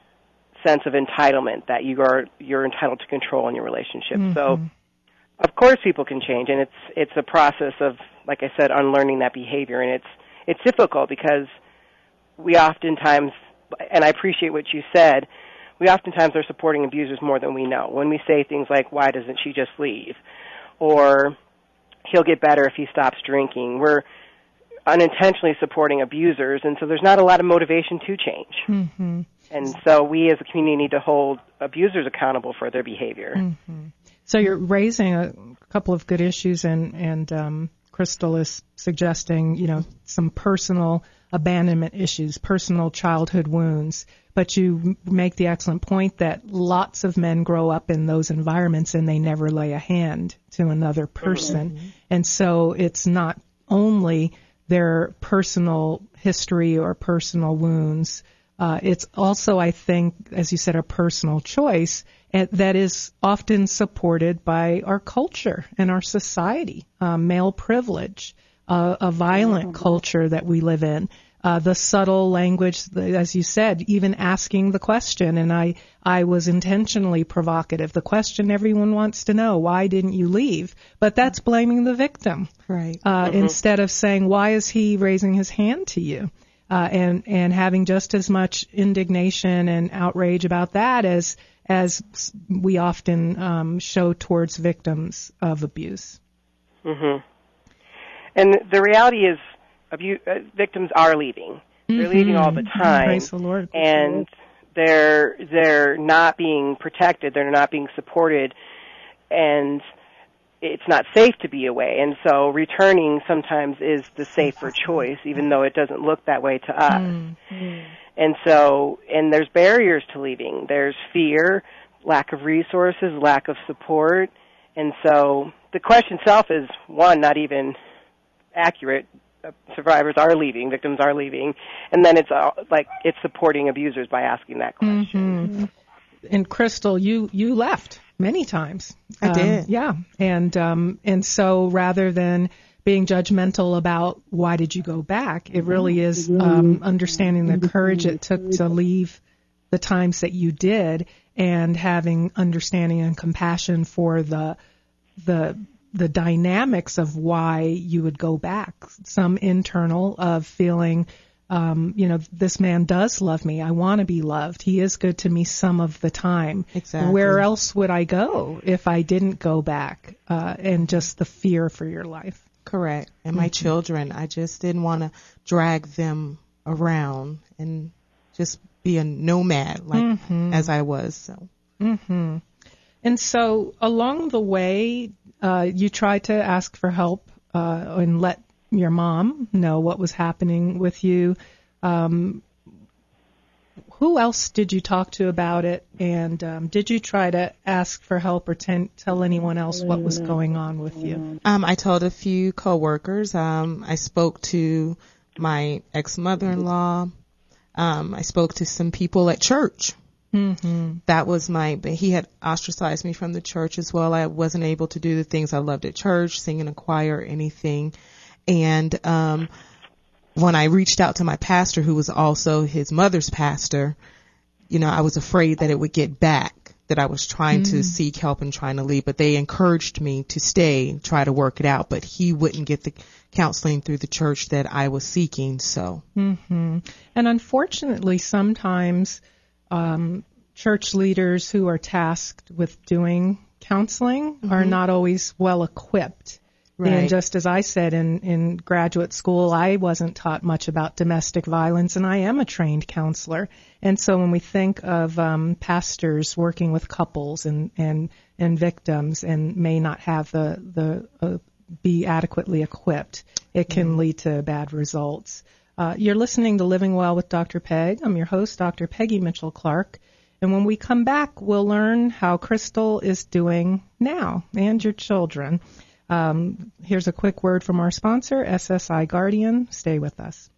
sense of entitlement that you are you're entitled to control in your relationship. So of course people can change and it's it's a process of like I said unlearning that behavior and it's it's difficult because we oftentimes and I appreciate what you said we oftentimes are supporting abusers more than we know. When we say things like why doesn't she just leave? or he'll get better if he stops drinking. We're unintentionally supporting abusers and so there's not a lot of motivation to change. Mm-hmm. and so we as a community need to hold abusers accountable for their behavior. Mm-hmm. So you're raising a couple of good issues, and and um, Krystal is suggesting, you know, some personal abandonment issues, personal childhood wounds. But you make the excellent point that lots of men grow up in those environments and they never lay a hand to another person, and so it's not only their personal history or personal wounds. Uh, it's also, I think, as you said, a personal choice that is often supported by our culture and our society, uh, male privilege, uh, a violent culture that we live in. Uh, the subtle language, as you said, even asking the question, and I, I was intentionally provocative. The question everyone wants to know, why didn't you leave? But that's blaming the victim Right. uh, Mhm. instead of saying why is he raising his hand to you uh, and and having just as much indignation and outrage about that as as we often um, show towards victims of abuse. hmm And the reality is, abu- uh, victims are leaving. They're leaving all the time, Praise the Lord. and they're they're not being protected. They're not being supported, and it's not safe to be away. And so, returning sometimes is the safer choice, even though it doesn't look that way to us. And so, and there's barriers to leaving. There's fear, lack of resources, lack of support. And so the question itself is one, not even accurate. Uh, Survivors are leaving, victims are leaving. And then it's uh, like, it's supporting abusers by asking that question. hmm And Krystal, you you left many times. I Um, did. Yeah, and um, and so rather than being judgmental about why did you go back, it really is um, understanding the courage it took to leave the times that you did and having understanding and compassion for the the the dynamics of why you would go back. Some internal of feeling, um, you know, this man does love me. I want to be loved. He is good to me some of the time. Exactly. Where else would I go if I didn't go back? Uh, and just the fear for your life. Correct. And my mm-hmm. children, I just didn't want to drag them around and just be a nomad like mm-hmm. as I was. So. Mhm. And so along the way, uh, you tried to ask for help uh, and let your mom know what was happening with you. Um, who else did you talk to about it? And um, did you try to ask for help or ten- tell anyone else what was going on with you? Um, I told a few coworkers. Um, I spoke to my ex mother-in-law. Um, I spoke to some people at church. Mm-hmm. That was my. but He had ostracized me from the church as well. I wasn't able to do the things I loved at church, sing in a choir, anything. And um, when I reached out to my pastor, who was also his mother's pastor, you know, I was afraid that it would get back. That I was trying mm. to seek help and trying to leave, but they encouraged me to stay and try to work it out. But he wouldn't get the counseling through the church that I was seeking. So, mm-hmm. and unfortunately, sometimes um, church leaders who are tasked with doing counseling mm-hmm. are not always well equipped. Right. And just as I said in, in graduate school, I wasn't taught much about domestic violence, and I am a trained counselor. And so when we think of um, pastors working with couples and, and, and victims and may not have the, the uh, be adequately equipped, it can mm-hmm. lead to bad results. Uh, you're listening to Living Well with Dr. Peg. I'm your host, Dr. Peggy Mitchell Clark. And when we come back, we'll learn how Krystal is doing now and your children. Um, here's a quick word from our sponsor, SSI Guardian. Stay with us.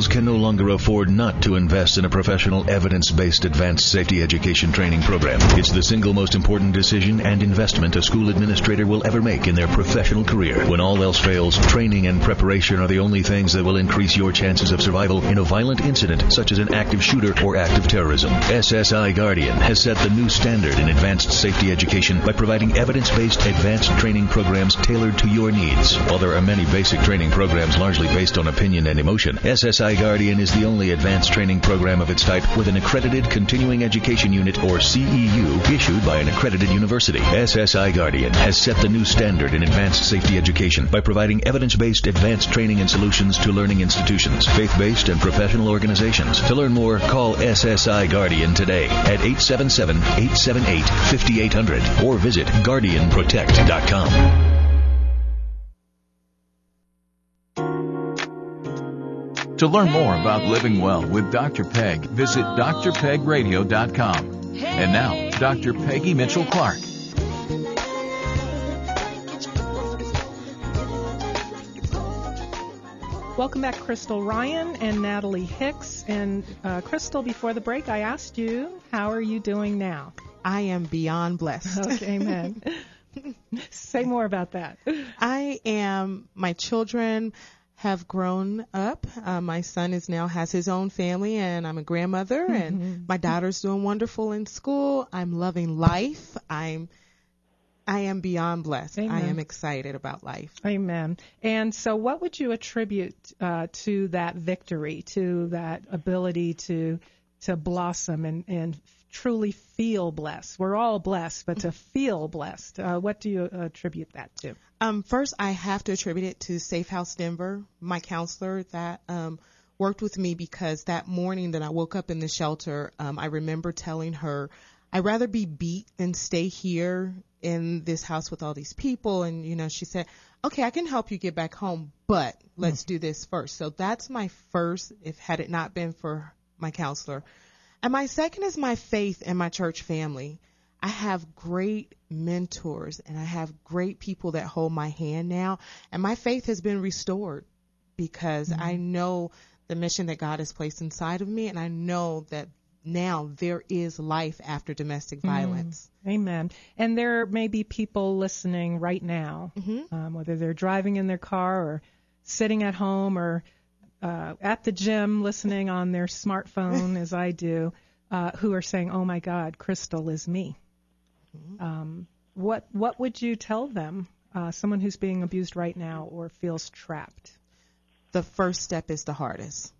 Schools can no longer afford not to invest in a professional, evidence-based advanced safety education training program. It's the single most important decision and investment a school administrator will ever make in their professional career. When all else fails, training and preparation are the only things that will increase your chances of survival in a violent incident such as an active shooter or active terrorism. SSI Guardian has set the new standard in advanced safety education by providing evidence-based advanced training programs tailored to your needs. While there are many basic training programs largely based on opinion and emotion, SSI SSI Guardian is the only advanced training program of its type with an accredited continuing education unit or CEU issued by an accredited university. SSI Guardian has set the new standard in advanced safety education by providing evidence-based advanced training and solutions to learning institutions, faith-based and professional organizations. To learn more, call SSI Guardian today at 877-878-5800 or visit guardianprotect.com. To learn more about living well with Dr. Peg, visit drpegradio.com. And now, Dr. Peggy Mitchell Clark. Welcome back, Krystal Ryan and Natalie Hicks. And uh, Krystal, before the break, I asked you, how are you doing now? I am beyond blessed. [LAUGHS] Okay, amen. [LAUGHS] Say more about that. I am, my children, have grown up. Uh, my son is now has his own family, and I'm a grandmother, mm-hmm. and my daughter's doing wonderful in school. I'm loving life. I'm I am beyond blessed. Amen. I am excited about life. Amen. And so, what would you attribute uh, to that victory, to that ability to to blossom and and truly feel blessed? We're all blessed, but to feel blessed, uh, what do you attribute that to? Um, first, I have to attribute it to Safe House Denver, my counselor that um, worked with me because that morning that I woke up in the shelter, um, I remember telling her, I'd rather be beat than stay here in this house with all these people. And, you know, she said, okay, I can help you get back home, but let's mm-hmm. do this first. So that's my first, if had it not been for my counselor. And my second is my faith and my church family. I have great mentors and I have great people that hold my hand now. And my faith has been restored because mm-hmm. I know the mission that God has placed inside of me and I know that now there is life after domestic mm-hmm. violence. Mm, amen. And there may be people listening right now, mm-hmm. um, whether they're driving in their car or sitting at home or uh, at the gym listening on their smartphone, as I do, uh, who are saying, "Oh my God, Krystal is me." Mm-hmm. Um, what what would you tell them? Uh, someone who's being abused right now or feels trapped. The first step is the hardest.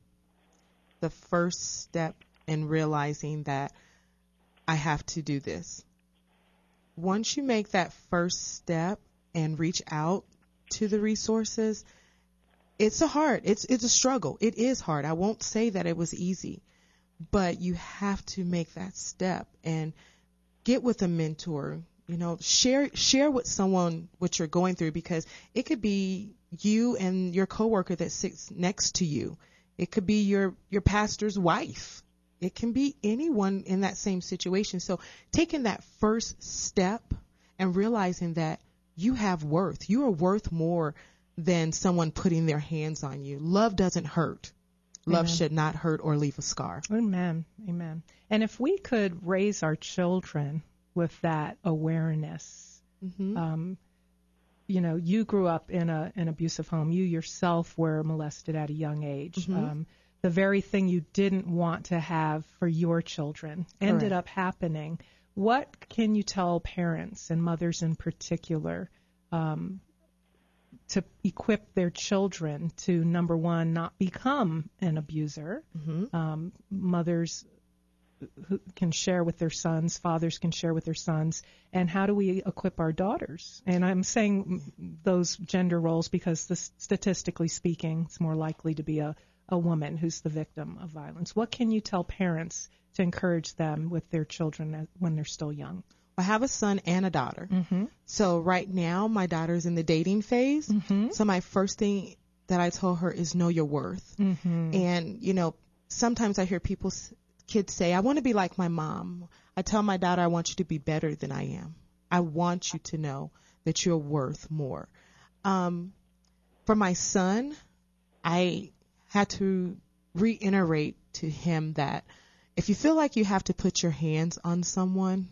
The first step in realizing that I have to do this. Once you make that first step and reach out to the resources, it's a hard, it's it's a struggle. It is hard. I won't say that it was easy, but you have to make that step and get with a mentor. You know, share share with someone what you're going through because it could be you and your coworker that sits next to you. It could be your your pastor's wife. It can be anyone in that same situation. So taking that first step and realizing that you have worth. You are worth more than someone putting their hands on you. Love doesn't hurt. Love Amen. should not hurt or leave a scar. Amen. Amen. And if we could raise our children with that awareness, mm-hmm. um, you know, you grew up in a an abusive home. You yourself were molested at a young age. Mm-hmm. Um, the very thing you didn't want to have for your children ended up happening. What can you tell parents and mothers in particular um, to equip their children to number one, not become an abuser? Mm-hmm. Um, mothers who can share with their sons, fathers can share with their sons, and how do we equip our daughters? And I'm saying those gender roles because this, statistically speaking, it's more likely to be a a woman who's the victim of violence? What can you tell parents to encourage them with their children when they're still young? I have a son and a daughter. Mm-hmm. So right now, my daughter's in the dating phase. Mm-hmm. So my first thing that I told her is know your worth. Mm-hmm. And you know, sometimes I hear people, kids say, "I want to be like my mom." I tell my daughter, "I want you to be better than I am. I want you to know that you're worth more." Um, for my son, I had to reiterate to him that if you feel like you have to put your hands on someone,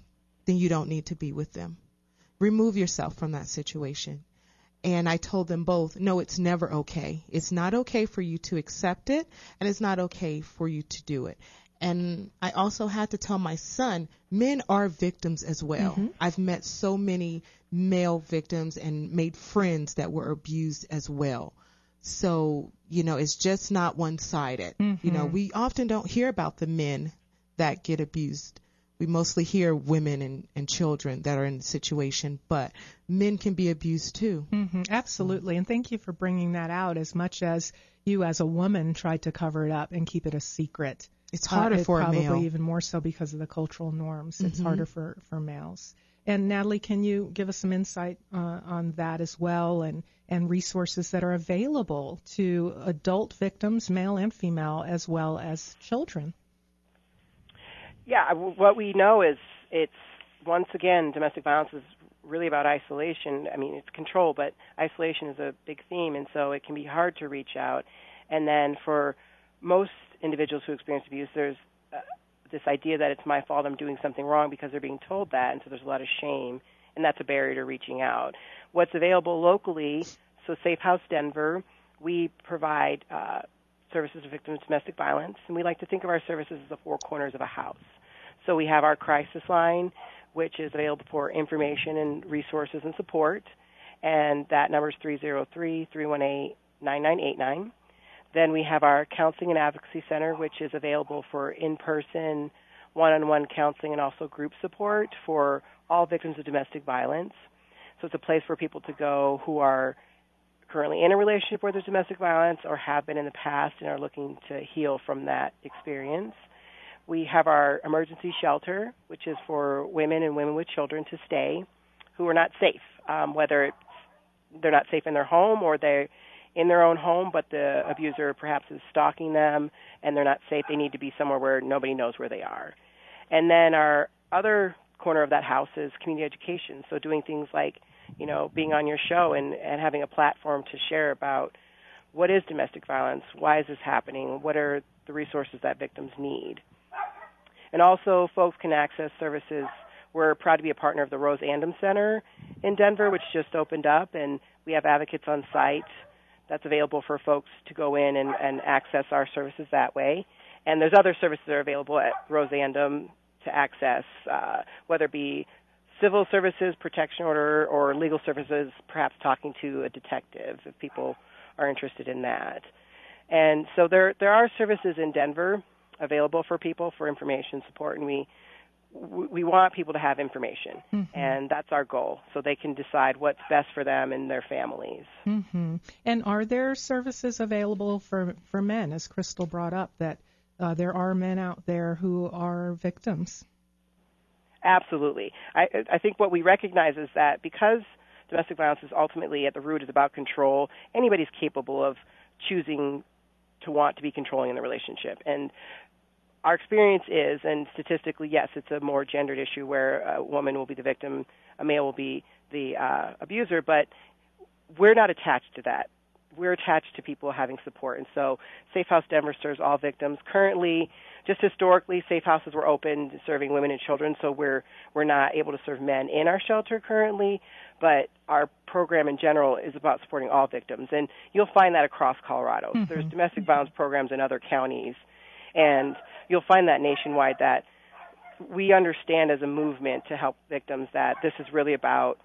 then you don't need to be with them. Remove yourself from that situation. And I told them both, no, it's never okay. It's not okay for you to accept it, and it's not okay for you to do it. And I also had to tell my son, men are victims as well. Mm-hmm. I've met so many male victims and made friends that were abused as well. So, you know, it's just not one sided. Mm-hmm. You know, mm-hmm. we often don't hear about the men that get abused. We mostly hear women and, and children that are in the situation, but men can be abused too. Mm-hmm. Absolutely. And thank you for bringing that out as much as you as a woman tried to cover it up and keep it a secret. It's harder uh, for probably a male. Probably even more so because of the cultural norms. It's mm-hmm. harder for, for males. And Natalie, can you give us some insight uh, on that as well, and and resources that are available to adult victims, male and female, as well as children? Yeah, what we know is it's once again domestic violence is really about isolation. I mean, it's control, but isolation is a big theme, and so it can be hard to reach out. And then for most individuals who experience abuse, there's uh, this idea that it's my fault I'm doing something wrong because they're being told that, and so there's a lot of shame, and that's a barrier to reaching out. What's available locally, so Safe House Denver, we provide uh, services to victims of domestic violence, and we like to think of our services as the four corners of a house. So we have our crisis line, which is available for information and resources and support, and that number is 303 318 9989. Then we have our Counseling and Advocacy Center, which is available for in person, one on one counseling and also group support for all victims of domestic violence. So it's a place for people to go who are currently in a relationship where there's domestic violence or have been in the past and are looking to heal from that experience. We have our emergency shelter, which is for women and women with children to stay who are not safe, um, whether it's, they're not safe in their home or they're in their own home, but the abuser perhaps is stalking them and they're not safe. They need to be somewhere where nobody knows where they are. And then our other corner of that house is community education. So doing things like, you know, being on your show and, and having a platform to share about what is domestic violence, why is this happening, what are the resources that victims need. And also, folks can access services. We're proud to be a partner of the Rose Andom Center in Denver, which just opened up, and we have advocates on site that's available for folks to go in and, and access our services that way. And there's other services that are available at Rose Andom to access, uh, whether it be civil services, protection order, or legal services, perhaps talking to a detective if people are interested in that. And so there there are services in Denver available for people for information support, and we we want people to have information, mm-hmm. and that's our goal, so they can decide what's best for them and their families. Mm-hmm. And are there services available for for men, as Krystal brought up, that uh, there are men out there who are victims? Absolutely. I, I think what we recognize is that because domestic violence is ultimately at the root is about control, anybody's capable of choosing to want to be controlling in the relationship. And our experience is, and statistically, yes, it's a more gendered issue where a woman will be the victim, a male will be the uh, abuser, but we're not attached to that. We're attached to people having support. And so Safe House Denver serves all victims. Currently, just historically, safe houses were open serving women and children, so we're we're not able to serve men in our shelter currently. But our program in general is about supporting all victims, and you'll find that across Colorado. Mm-hmm. There's domestic violence programs in other counties, and you'll find that nationwide. That we understand as a movement to help victims that this is really about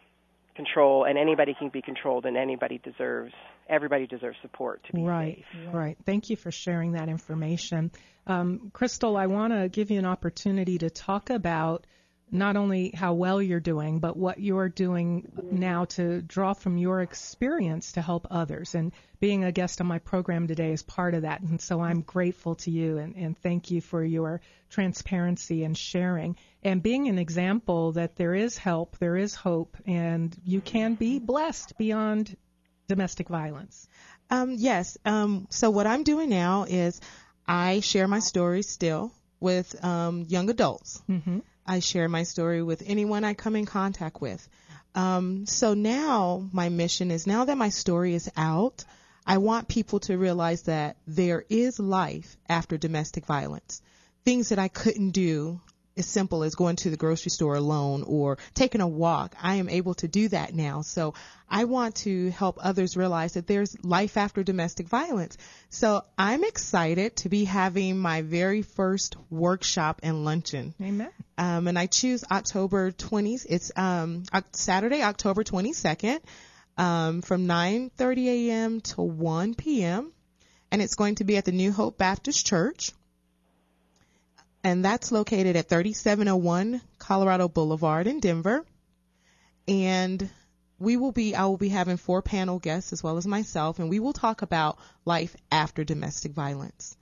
control, and anybody can be controlled, and anybody deserves everybody deserves support to be right, safe. Right, Thank you for sharing that information. Um, Krystal, I want to give you an opportunity to talk about not only how well you're doing, but what you're doing now to draw from your experience to help others. And being a guest on my program today is part of that. And so I'm grateful to you and, and thank you for your transparency and sharing and being an example that there is help, there is hope, and you can be blessed beyond domestic violence. Um, yes. Um, so what I'm doing now is I share my story still with um, young adults. Mm-hmm. I share my story with anyone I come in contact with. Um, so now my mission is now that my story is out, I want people to realize that there is life after domestic violence. Things that I couldn't do as simple as going to the grocery store alone or taking a walk. I am able to do that now. So I want to help others realize that there's life after domestic violence. So I'm excited to be having my very first workshop and luncheon. Amen. Um, and I choose October 20th. It's um, Saturday, October 22nd, um, from 9:30 a.m. to 1 p.m. And it's going to be at the New Hope Baptist Church and that's located at 3701 Colorado Boulevard in Denver. And we will be, I will be having four panel guests as well as myself, and we will talk about life after domestic violence.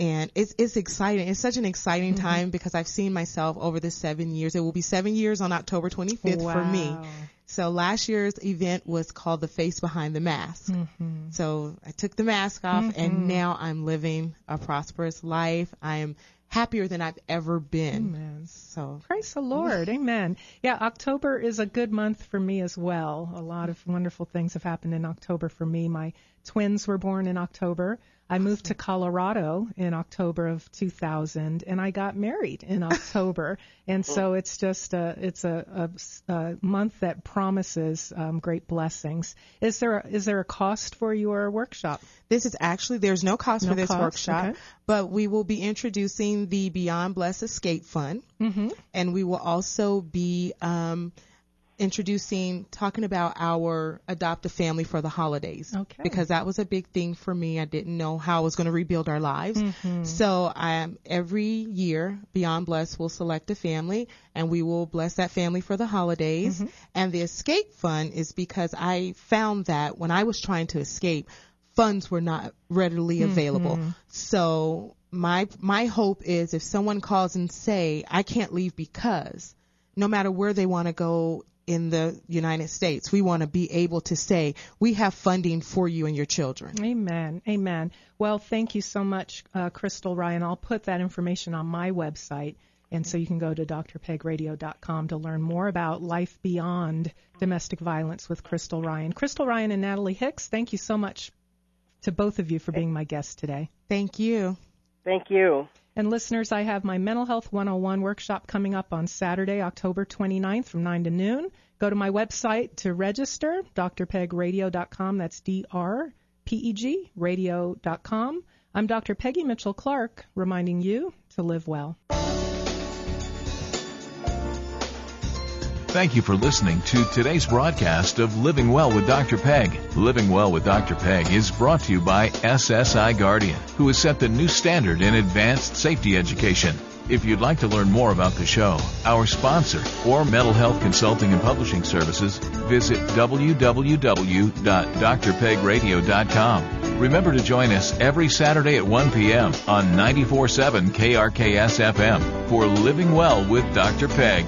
And it's, it's exciting. It's such an exciting mm-hmm. time because I've seen myself over the seven years. It will be seven years on October 25th wow. for me. So last year's event was called The Face Behind the Mask. Mm-hmm. So I took the mask off mm-hmm. and now I'm living a prosperous life. I'm happier than I've ever been. Amen. So praise the Lord. Amen. Yeah, October is a good month for me as well. A lot of wonderful things have happened in October for me. My twins were born in October. I moved to Colorado in October of 2000, and I got married in [LAUGHS] October. and so it's just a it's a, a, a month that promises um, great blessings. Is there a, is there a cost for your workshop? This is actually there's no cost no for this cost? workshop, okay. but we will be introducing the Beyond Bless Escape Fund, mm-hmm. and we will also be um, introducing, talking about our adopt a family for the holidays. Okay. Because that was a big thing for me. I didn't know how I was going to rebuild our lives. Mm-hmm. So I, am every year, Beyond Bless will select a family and we will bless that family for the holidays. Mm-hmm. And the escape fund is because I found that when I was trying to escape, funds were not readily available. Mm-hmm. So my my hope is if someone calls and say I can't leave because no matter where they want to go in the United States. We want to be able to say, we have funding for you and your children. Amen. Amen. Well, thank you so much, uh, Krystal Ryan. I'll put that information on my website. And so you can go to drpegradio.com to learn more about life beyond domestic violence with Krystal Ryan. Krystal Ryan and Natalie Hicks, thank you so much to both of you for being my guests today. Thank you. Thank you. And listeners, I have my Mental Health 101 workshop coming up on Saturday, October 29th from 9 to noon. Go to my website to register, drpegradio.com. That's D R pegradio.com. I'm Dr. Peggy Mitchell Clark, reminding you to live well. Thank you for listening to today's broadcast of Living Well with Dr. Peg. Living Well with Dr. Peg is brought to you by SSI Guardian, who has set the new standard in advanced safety education. If you'd like to learn more about the show, our sponsor, or mental health consulting and publishing services, visit www.drpegradio.com. Remember to join us every Saturday at 1 p.m. on 94.7 KRKS FM for Living Well with Dr. Peg.